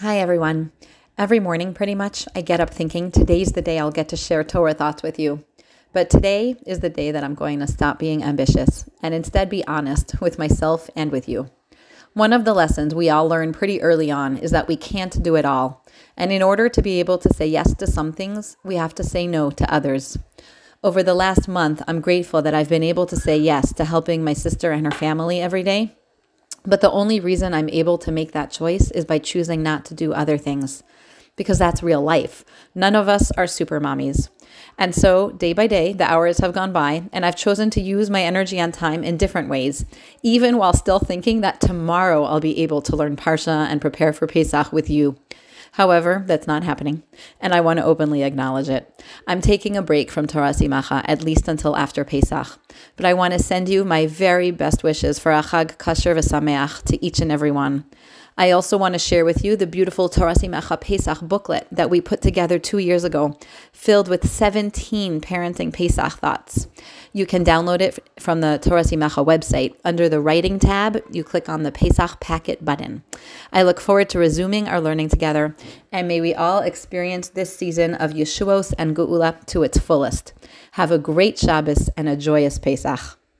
Hi, everyone. Every morning, pretty much, I get up thinking today's the day I'll get to share Torah thoughts with you. But today is the day that I'm going to stop being ambitious and instead be honest with myself and with you. One of the lessons we all learn pretty early on is that we can't do it all. And in order to be able to say yes to some things, we have to say no to others. Over the last month, I'm grateful that I've been able to say yes to helping my sister and her family every day but the only reason I'm able to make that choice is by choosing not to do other things because that's real life. None of us are super mommies. And so, day by day, the hours have gone by, and I've chosen to use my energy and time in different ways, even while still thinking that tomorrow I'll be able to learn Parsha and prepare for Pesach with you. However, that's not happening, and I want to openly acknowledge it. I'm taking a break from Torah Simacha, at least until after Pesach, but I want to send you my very best wishes for a Chag Kasher v'Sameach to each and every one. I also want to share with you the beautiful Torah Simacha Pesach booklet that we put together two years ago, filled with 17 parenting Pesach thoughts. You can download it from the Torah Simacha website. Under the Writing tab, you click on the Pesach Packet button. I look forward to resuming our learning together, and may we all experience this season of Yeshuos and Geula to its fullest. Have a great Shabbos and a joyous Pesach.